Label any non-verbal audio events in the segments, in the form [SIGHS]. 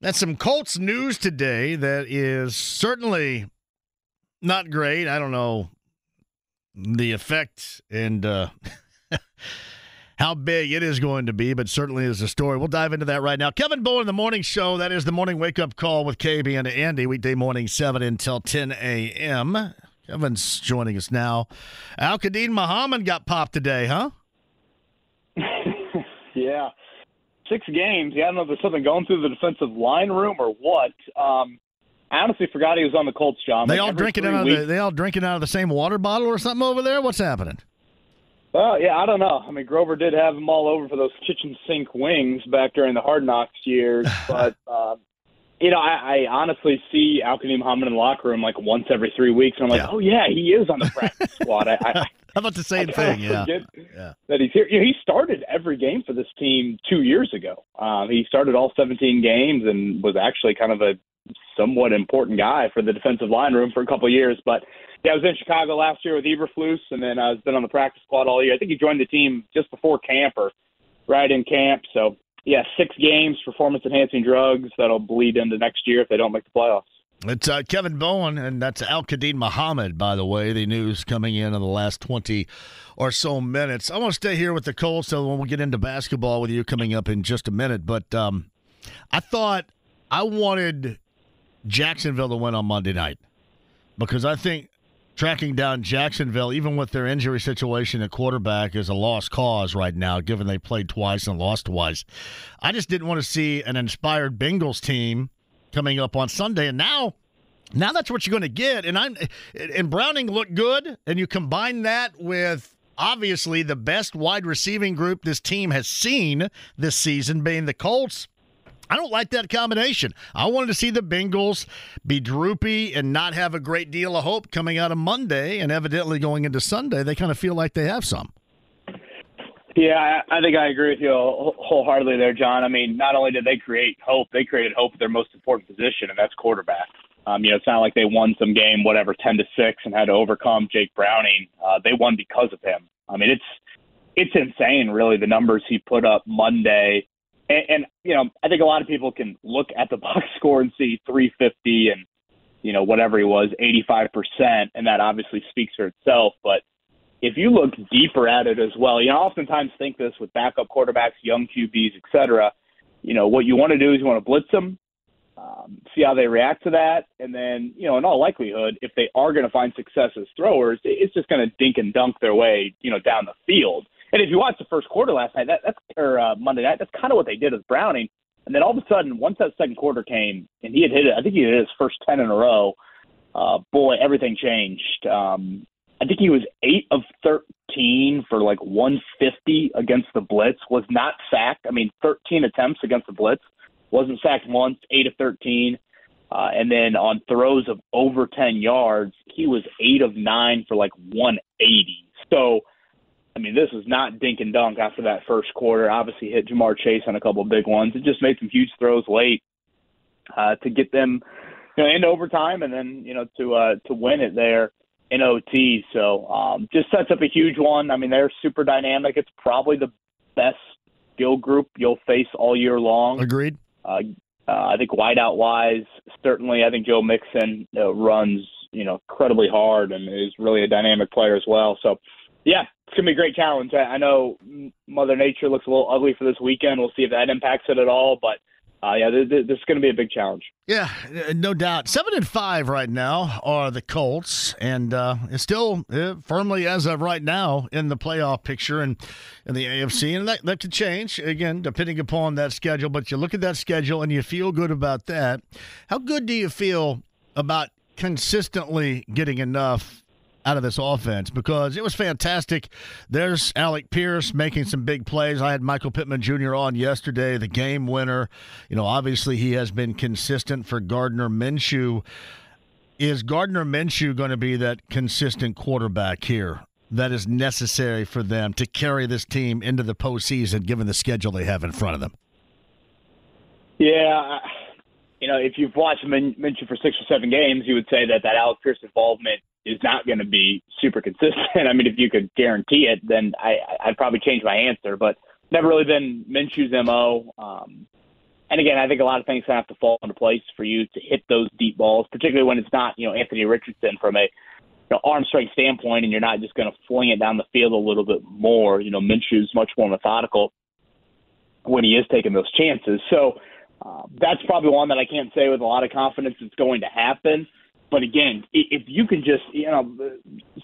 That's some Colts news today that is certainly not great. I don't know the effect and uh, [LAUGHS] how big it is going to be, but certainly is a story. We'll dive into that right now. Kevin Bowen, the morning show. That is the morning wake up call with KB and Andy, weekday morning, 7 until 10 a.m. Kevin's joining us now. Al Quadin Muhammad got popped today, huh? [LAUGHS] yeah. Six games. Yeah, I don't know if there's something going through the defensive line room or what. Um, I honestly forgot he was on the Colts, John. They Like, all drinking out of weeks- the, they all drinking out of the same water bottle or something over there. What's happening? Well, yeah, I don't know. I mean, Grover did have them all over for those kitchen sink wings back during the Hard Knocks years, [SIGHS] but uh, you know, I, I honestly see Al-Quadin Muhammad in the locker room like once every three weeks, and I'm like, Yeah. oh yeah, he is on the practice [LAUGHS] squad. I, I, How about the same I thing? Yeah. Yeah. that he's here. You know, he started every game for this team two years ago. Um, he started all 17 games and was actually kind of a somewhat important guy for the defensive line room for a couple of years. But yeah, I was in Chicago last year with Eberflus, and then I've been on the practice squad all year. I think he joined the team just before camp or right in camp. So yeah, six games, performance enhancing drugs that'll bleed into next year if they don't make the playoffs. It's uh, Kevin Bowen, and that's Al Quadin Muhammad, by the way. The news coming in in the last 20 or so minutes. I want to stay here with the Colts, so when we get into basketball with you coming up in just a minute. But um, I thought I wanted Jacksonville to win on Monday night because I think tracking down Jacksonville, even with their injury situation at quarterback, is a lost cause right now, given they played twice and lost twice. I just didn't want to see an inspired Bengals team coming up on Sunday, and now. Now that's what you're going to get, and I'm and Browning looked good, and you combine that with obviously the best wide receiving group this team has seen this season, being the Colts. I don't like that combination. I wanted to see the Bengals be droopy and not have a great deal of hope coming out of Monday, and evidently going into Sunday, they kind of feel like they have some. Yeah, I think I agree with you wholeheartedly there, John. I mean, not only did they create hope, they created hope at their most important position, and that's quarterback. Um, you know, it's not like they won some game, whatever, ten to six, and had to overcome Jake Browning. Uh, they won because of him. I mean, it's it's insane, really, the numbers he put up Monday. And, and you know, I think a lot of people can look at the [LAUGHS] box score and see 350 and you know whatever he was, 85 percent, and that obviously speaks for itself. But if you look deeper at it as well, you know, oftentimes think this with backup quarterbacks, young QBs, et cetera. You know, what you want to do is you want to blitz them, um, see how they react to that, and then, you know, in all likelihood, if they are going to find success as throwers, it's just going to dink and dunk their way, you know, down the field. And if you watch the first quarter last night, that, that's or uh, Monday night, that's kind of what they did with Browning. And then all of a sudden, once that second quarter came, and he had hit it, I think he hit his first ten in a row. Uh, boy, everything changed. Um, I think he was eight of thirteen for like 150 against the blitz. Was not sacked. I mean, 13 attempts against the blitz. Wasn't sacked once. Eight of 13. Uh, and then on throws of over 10 yards, he was eight of nine for like 180. So, I mean, this was not dink and dunk after that first quarter. Obviously, hit Ja'Marr Chase on a couple of big ones. It just made some huge throws late uh, to get them, you know, into overtime, and then you know to uh, to win it there in OT. So um, just sets up a huge one. I mean, they're super dynamic. It's probably the best skill group you'll face all year long. Agreed. Uh, uh, I think wideout wise, certainly, I think Joe Mixon uh, runs you know incredibly hard and is really a dynamic player as well. So, yeah, it's gonna be a great challenge. I, know Mother Nature looks a little ugly for this weekend. We'll see if that impacts it at all, but. Uh, yeah, this, this is going to be a big challenge. Yeah, uh, no doubt. Seven and five right now are the Colts, and uh, it's still uh, firmly as of right now in the playoff picture and in the AFC, and that, that could change again depending upon that schedule. But you look at that schedule and you feel good about that. How good do you feel about consistently getting enough out of this offense because it was fantastic. There's Alec Pierce making some big plays. I had Michael Pittman Jr. on yesterday, the game winner. You know, obviously he has been consistent for Gardner Minshew. Is Gardner Minshew going to be that consistent quarterback here that is necessary for them to carry this team into the postseason, given the schedule they have in front of them? Yeah, you know, if you've watched Minshew for six or seven games, you would say that that Alec Pierce involvement is not going to be super consistent. [LAUGHS] I mean, if you could guarantee it, then I, I'd probably change my answer. But never really been Minshew's mo. Um, and again, I think a lot of things have to fall into place for you to hit those deep balls, particularly when it's not, you know, Anthony Richardson from a you know, arm strength standpoint, and you're not just going to fling it down the field a little bit more. You know, Minshew's much more methodical when he is taking those chances. So uh, that's probably one that I can't say with a lot of confidence it's going to happen. But again, if you can just, you know,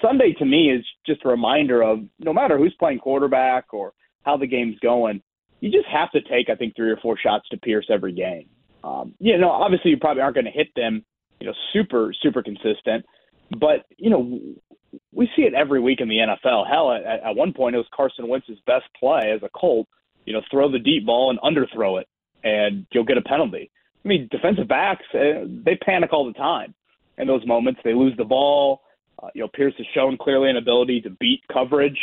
Sunday to me is just a reminder of no matter who's playing quarterback or how the game's going, you just have to take, I think, three or four shots to Pierce every game. Um, you know, obviously you probably aren't going to hit them, you know, super, super consistent. But, you know, we see it every week in the NFL. Hell, at, at one point it was Carson Wentz's best play as a Colt, you know, throw the deep ball and underthrow it, and you'll get a penalty. I mean, defensive backs, uh, they panic all the time in those moments. They lose the ball. Uh, you know, Pierce has shown clearly an ability to beat coverage.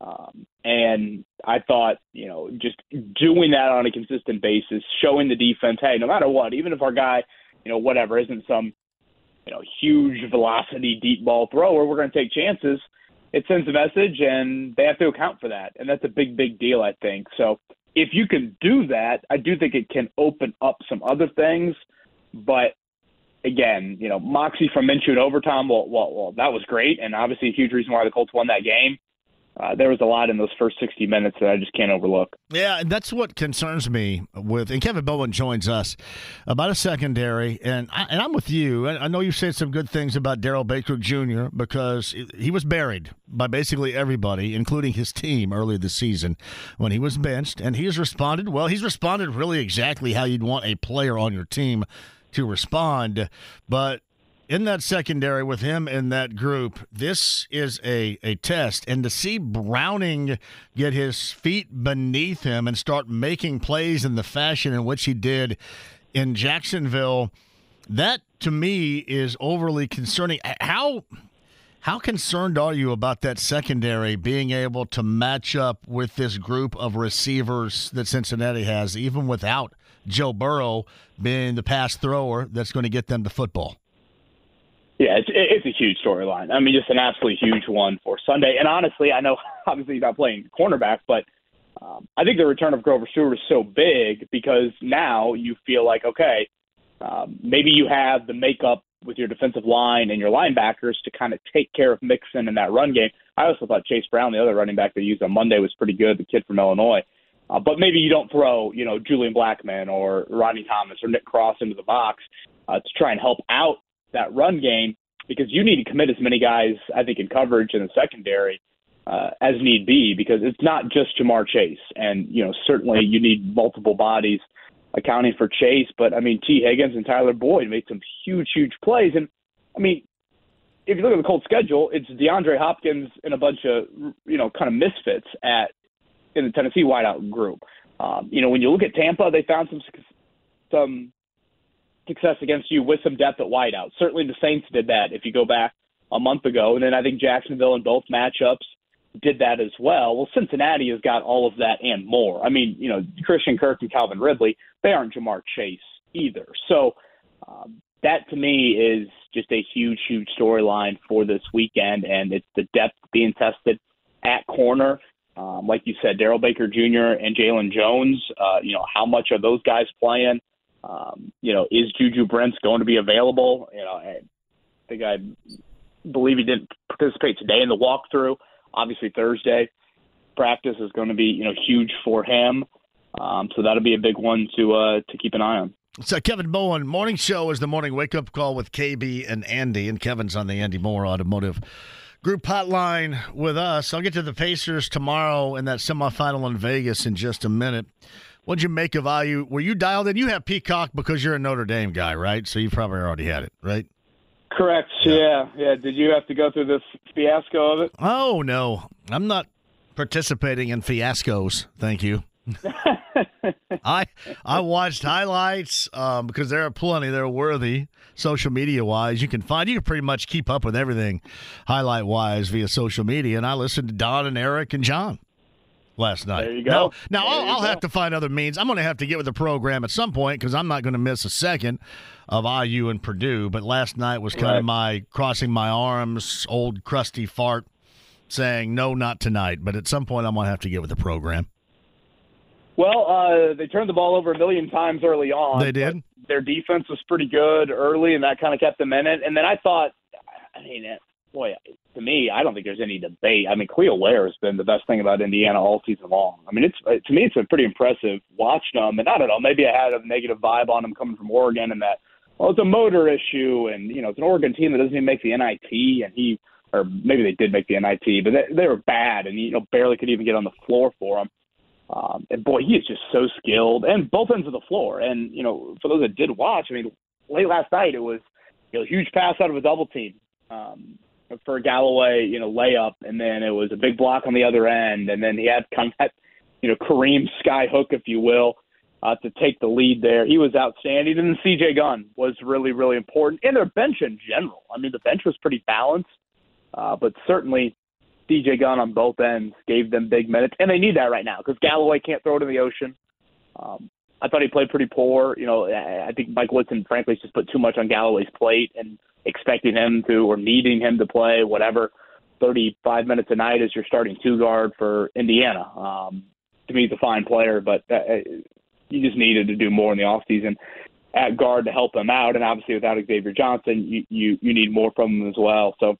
Um, and I thought, you know, just doing that on a consistent basis, showing the defense, hey, no matter what, even if our guy, you know, whatever, isn't some, you know, huge velocity deep ball thrower, we're going to take chances. It sends a message, and they have to account for that, and that's a big, big deal, I think. So if you can do that, I do think it can open up some other things. But again, you know, Moxie from Minshew in overtime, well, well, well, that was great, and obviously a huge reason why the Colts won that game. Uh, there was a lot in those first 60 minutes that I just can't overlook. Yeah, and that's what concerns me with. And Kevin Bowen joins us about a secondary, and I, and I'm with you. I know you said some good things about Darrell Baker Jr. because he was buried by basically everybody, including his team, early this season when he was benched, and he has responded well. He's responded really exactly how you'd want a player on your team to respond. But in that secondary with him in that group, this is a, a test. And to see Browning get his feet beneath him and start making plays in the fashion in which he did in Jacksonville, that to me is overly concerning. How how concerned are you about that secondary being able to match up with this group of receivers that Cincinnati has, even without Joe Burrow being the pass thrower that's going to get them the football? Yeah, it's it's a huge storyline. I mean, just an absolutely huge one for Sunday. And honestly, I know [LAUGHS] obviously he's not playing cornerback, but um, I think the return of Grover Stewart is so big because now you feel like okay, um, maybe you have the makeup with your defensive line and your linebackers to kind of take care of Mixon in that run game. I also thought Chase Brown, the other running back they used on Monday, was pretty good. The kid from Illinois. Uh, but maybe you don't throw, you know, Julian Blackmon or Rodney Thomas or Nick Cross into the box uh, to try and help out that run game because you need to commit as many guys, I think, in coverage in the secondary uh, as need be because it's not just Ja'Marr Chase. And, you know, certainly you need multiple bodies accounting for Chase. But, I mean, Tee Higgins and Tyler Boyd made some huge, huge plays. And, I mean, if you look at the Colts schedule, it's DeAndre Hopkins and a bunch of, you know, kind of misfits at in the Tennessee wideout group. Um, you know, when you look at Tampa, they found some some success against you with some depth at wideout. Certainly, the Saints did that. If you go back a month ago, and then I think Jacksonville in both matchups did that as well. Well, Cincinnati has got all of that and more. I mean, you know, Christian Kirk and Calvin Ridley, they aren't Ja'Marr Chase either. So um, that to me is just a huge, huge storyline for this weekend, and it's the depth being tested at corner um, like you said, Darrell Baker Jr. and Jaylon Jones. Uh, you know, how much are those guys playing? Um, you know, is Juju Brents going to be available? You know, I think I believe he didn't participate today in the walkthrough. Obviously, Thursday practice is going to be you know huge for him. Um, so that'll be a big one to uh, to keep an eye on. So Kevin Bowen, morning show is the morning wake up call with KB and Andy, and Kevin's on the Andy Moore Automotive group hotline with us. I'll get to the Pacers tomorrow in that semifinal in Vegas in just a minute. What'd you make of IU? Were you dialed in? You have Peacock because you're a Notre Dame guy, right? So you probably already had it, right? Correct. Yeah. yeah, Did you have to go through this fiasco of it? Oh no, I'm not participating in fiascos. Thank you. [LAUGHS] I I watched highlights um, because there are plenty. They're worthy social media wise. You can find you can pretty much keep up with everything highlight wise via social media. And I listened to Don and Eric and John last night. There you go. Now, now I'll, I'll go. have to find other means. I'm going to have to get with the program at some point because I'm not going to miss a second of IU and Purdue. But last night was kind Right. of my crossing my arms, old crusty fart saying no, not tonight. But at some point, I'm going to have to get with the program. Well, uh, they turned the ball over a million times early on. They did? Their defense was pretty good early, and that kind of kept them in it. And then I thought, I mean, it- boy, to me, I don't think there's any debate. I mean, Kel'el Ware has been the best thing about Indiana all season long. I mean, it's uh, to me, it's been pretty impressive watching them. And I don't know, maybe I had a negative vibe on them coming from Oregon, and that well, it's a motor issue, and you know, it's an Oregon team that doesn't even make the NIT, and he. Or maybe they did make the NIT, but they, they were bad, and you know barely could even get on the floor for him. Um, and boy, he is just so skilled, and both ends of the floor. And you know, for those that did watch, I mean, late last night it was you know, a huge pass out of a double team um, for Galloway, you know, layup, and then it was a big block on the other end, and then he had kind of that, you know, Kareem sky hook, if you will, uh, to take the lead there. He was outstanding, and C.J. Gunn was really, really important, and their bench in general. I mean, the bench was pretty balanced, uh, but certainly CJ Gunn on both ends gave them big minutes, and they need that right now because Galloway can't throw it in the ocean. Um, I thought he played pretty poor. You know, I I think Mike Woodson, frankly, just put too much on Galloway's plate and expecting him to or needing him to play whatever 35 minutes a night as your starting two guard for Indiana. Um, to me, he's a fine player, but uh, you just needed to do more in the offseason at guard to help him out. And obviously, without Xavier Johnson, you you, you need more from him as well. So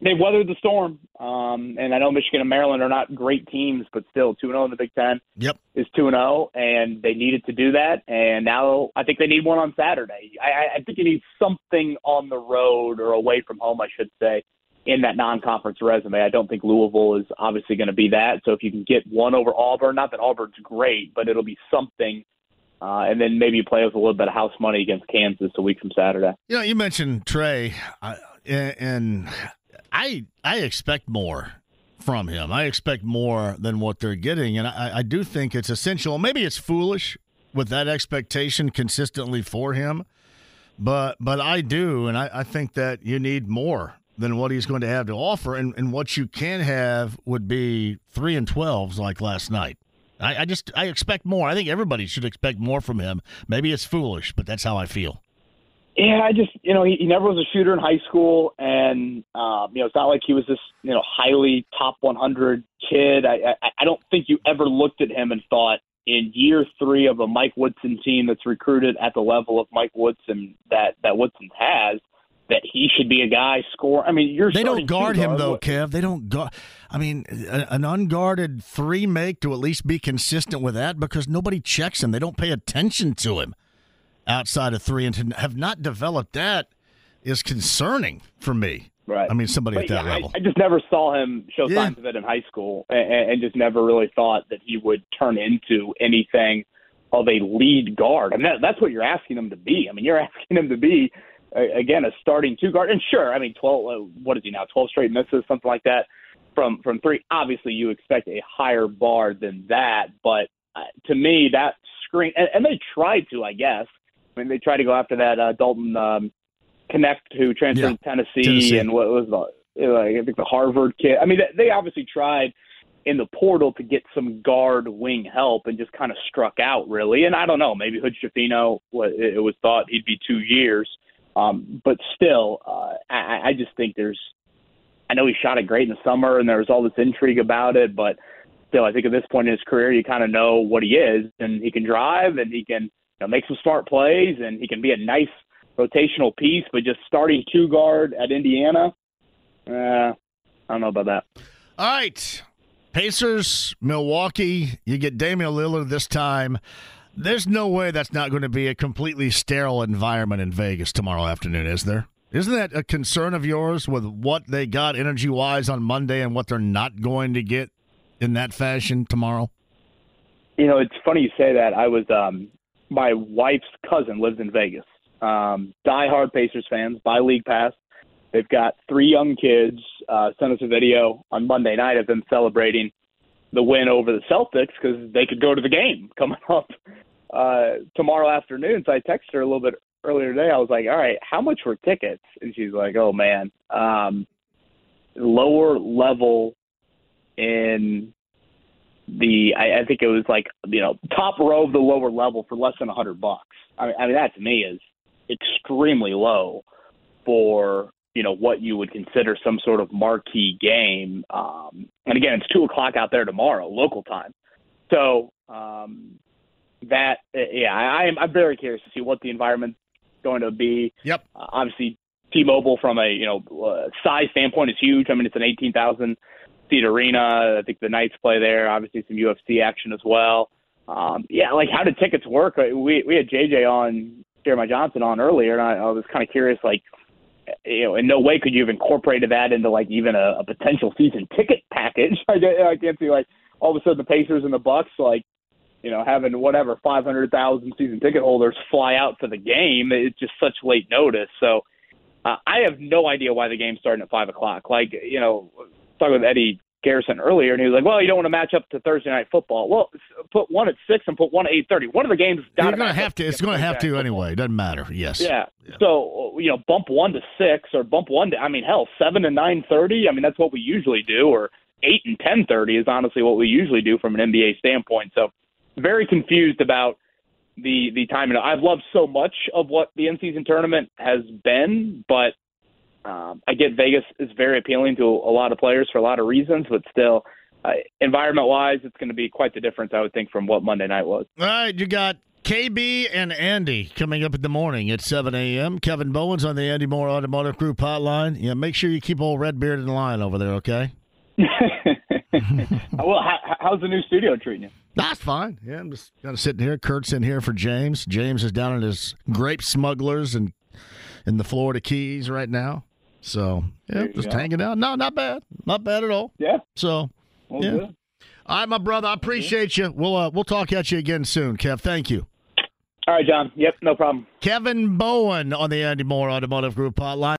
they weathered the storm. Um, and I know Michigan and Maryland are not great teams, but still 2 0 in the Big Ten Yep. is 2 0, and they needed to do that. And now I think they need one on Saturday. I, I- think you need something on the road or away from home, I should say, in that non conference resume. I don't think Louisville is obviously going to be that. So if you can get one over Auburn, not that Auburn's great, but it'll be something. Uh, and then maybe play with a little bit of house money against Kansas a week from Saturday. You know, you mentioned Trey, I- and I I expect more from him. I expect more than what they're getting, and I, I do think it's essential. Maybe it's foolish with that expectation consistently for him, but but I do, and I, I think that you need more than what he's going to have to offer, and, and what you can have would be three and twelves like last night. I, I just I expect more. I think everybody should expect more from him. Maybe it's foolish, but that's how I feel. Yeah, I just you know he, he never was a shooter in high school, and um, you know it's not like he was this you know highly top 100 kid. I, I I don't think you ever looked at him and thought in year three of a Mike Woodson team that's recruited at the level of Mike Woodson that that Woodson has that he should be a guy score. I mean, you're They don't guard him though, Kev. They don't guard. I mean, a- an unguarded three make to at least be consistent with that because nobody checks him. They don't pay attention to him outside of three, and to have not developed that is concerning for me. Right. I mean, somebody at that yeah, I- level. I, just never saw him show Yeah. signs of it in high school, and, and just never really thought that he would turn into anything of a lead guard. I mean, that, that's what you're asking him to be. I mean, you're [LAUGHS] asking him to be uh, again a starting two guard. And sure, I mean, twelve. Uh, what is he now? Twelve straight misses, something like that from from three. Obviously, you expect a higher bar than that, but uh, to me, that screen and, and they tried to, I guess. I mean, they tried to go after that uh, Dalton. Um, Knecht who transferred Yeah, to Tennessee, Tennessee. and what was the know, I think the Harvard kid. I mean, they- they obviously tried in the portal to get some guard wing help and just kind of struck out really. And I don't know, maybe Hood-Schifino, it was thought he'd be two years, um, but still, uh, I, I just think there's. I know he shot it great in the summer, and there was all this intrigue about it, but still, I think at this point in his career, you kind of know what he is, and he can drive, and he can you know, make some smart plays, and he can be a nice rotational piece. But just starting two guard at Indiana, uh, I don't know about that. All right. Pacers, Milwaukee, you get Damian Lillard this time. There's no way that's not going to be a completely sterile environment in Vegas tomorrow afternoon, is there? Isn't that a concern of yours with what they got energy wise on Monday and what they're not going to get in that fashion tomorrow? You know, it's funny you say that. I was um my wife's cousin lives in Vegas, Um, diehard Pacers fans buy league pass. They've got three young kids. Uh, sent us a video on Monday night of them celebrating the win over the Celtics because they could go to the game [LAUGHS] coming up uh, tomorrow afternoon. So I texted her a little bit earlier today. I was like, "All right, how much were tickets?" And she's like, "Oh man, um, lower level in the I, I think it was like you know top row of the lower level for less than a hundred bucks. I mean, I mean that to me is extremely low for you know what you would consider some sort of marquee game. Um, and again, it's two o'clock out there tomorrow, local time. So um, that yeah, I, I'm I'm very curious to see what the environment's going to be. Yep. Uh, obviously, T-Mobile from a you know uh, size standpoint is huge. I mean, it's an eighteen thousand seat arena. I think the Knights play there. Obviously, some UFC action as well. Um, yeah, like how did tickets work? We we had JJ on Jeremiah Johnson on earlier, and I, I was kind of curious, like you know, in no way could you have incorporated that into like even a, a potential season ticket package. [LAUGHS] I, I can't see like all of a sudden the Pacers and the Bucks like you know having whatever 500,000 season ticket holders fly out to the game. It's just such late notice. So uh, I have no idea why the game's starting at five o'clock. Like you know, talking with Eddie Garrison earlier, and he was like, "Well, you don't want to match up to Thursday night football. Well, put one at six and put one at eight thirty. One of the games you're going to have to. It's going to have to anyway. It doesn't matter. Yes. Yeah. yeah. So you know, bump one to six or bump one to. I mean, hell, seven to nine thirty. I mean, that's what we usually do. Or eight and ten thirty is honestly what we usually do from an NBA standpoint. So very confused about the the timing. I've loved so much of what the in season tournament has been, but um, I get Vegas is very appealing to a lot of players for a lot of reasons, but still, uh, environment wise, it's going to be quite the difference, I would think, from what Monday night was. All right, you got KB and Andy coming up in the morning at 7 a.m. Kevin Bowen's on the Andy Moore Automotive Group hotline. Yeah, make sure you keep old Redbeard in line over there, okay? [LAUGHS] [LAUGHS] well, how, how's the new studio treating you? That's fine. Yeah, I'm just kind of sitting here. Kurt's in here for James. James is down at his grape smugglers and in the Florida Keys right now. So yeah, just go. hanging out. No, not bad. Not bad at all. Yeah. So well, yeah. Good. All right, my brother. I appreciate you. We'll uh, we'll talk at you again soon, Kev. Thank you. All right, John. Yep, no problem. Kevin Bowen on the Andy Moore Automotive Group hotline.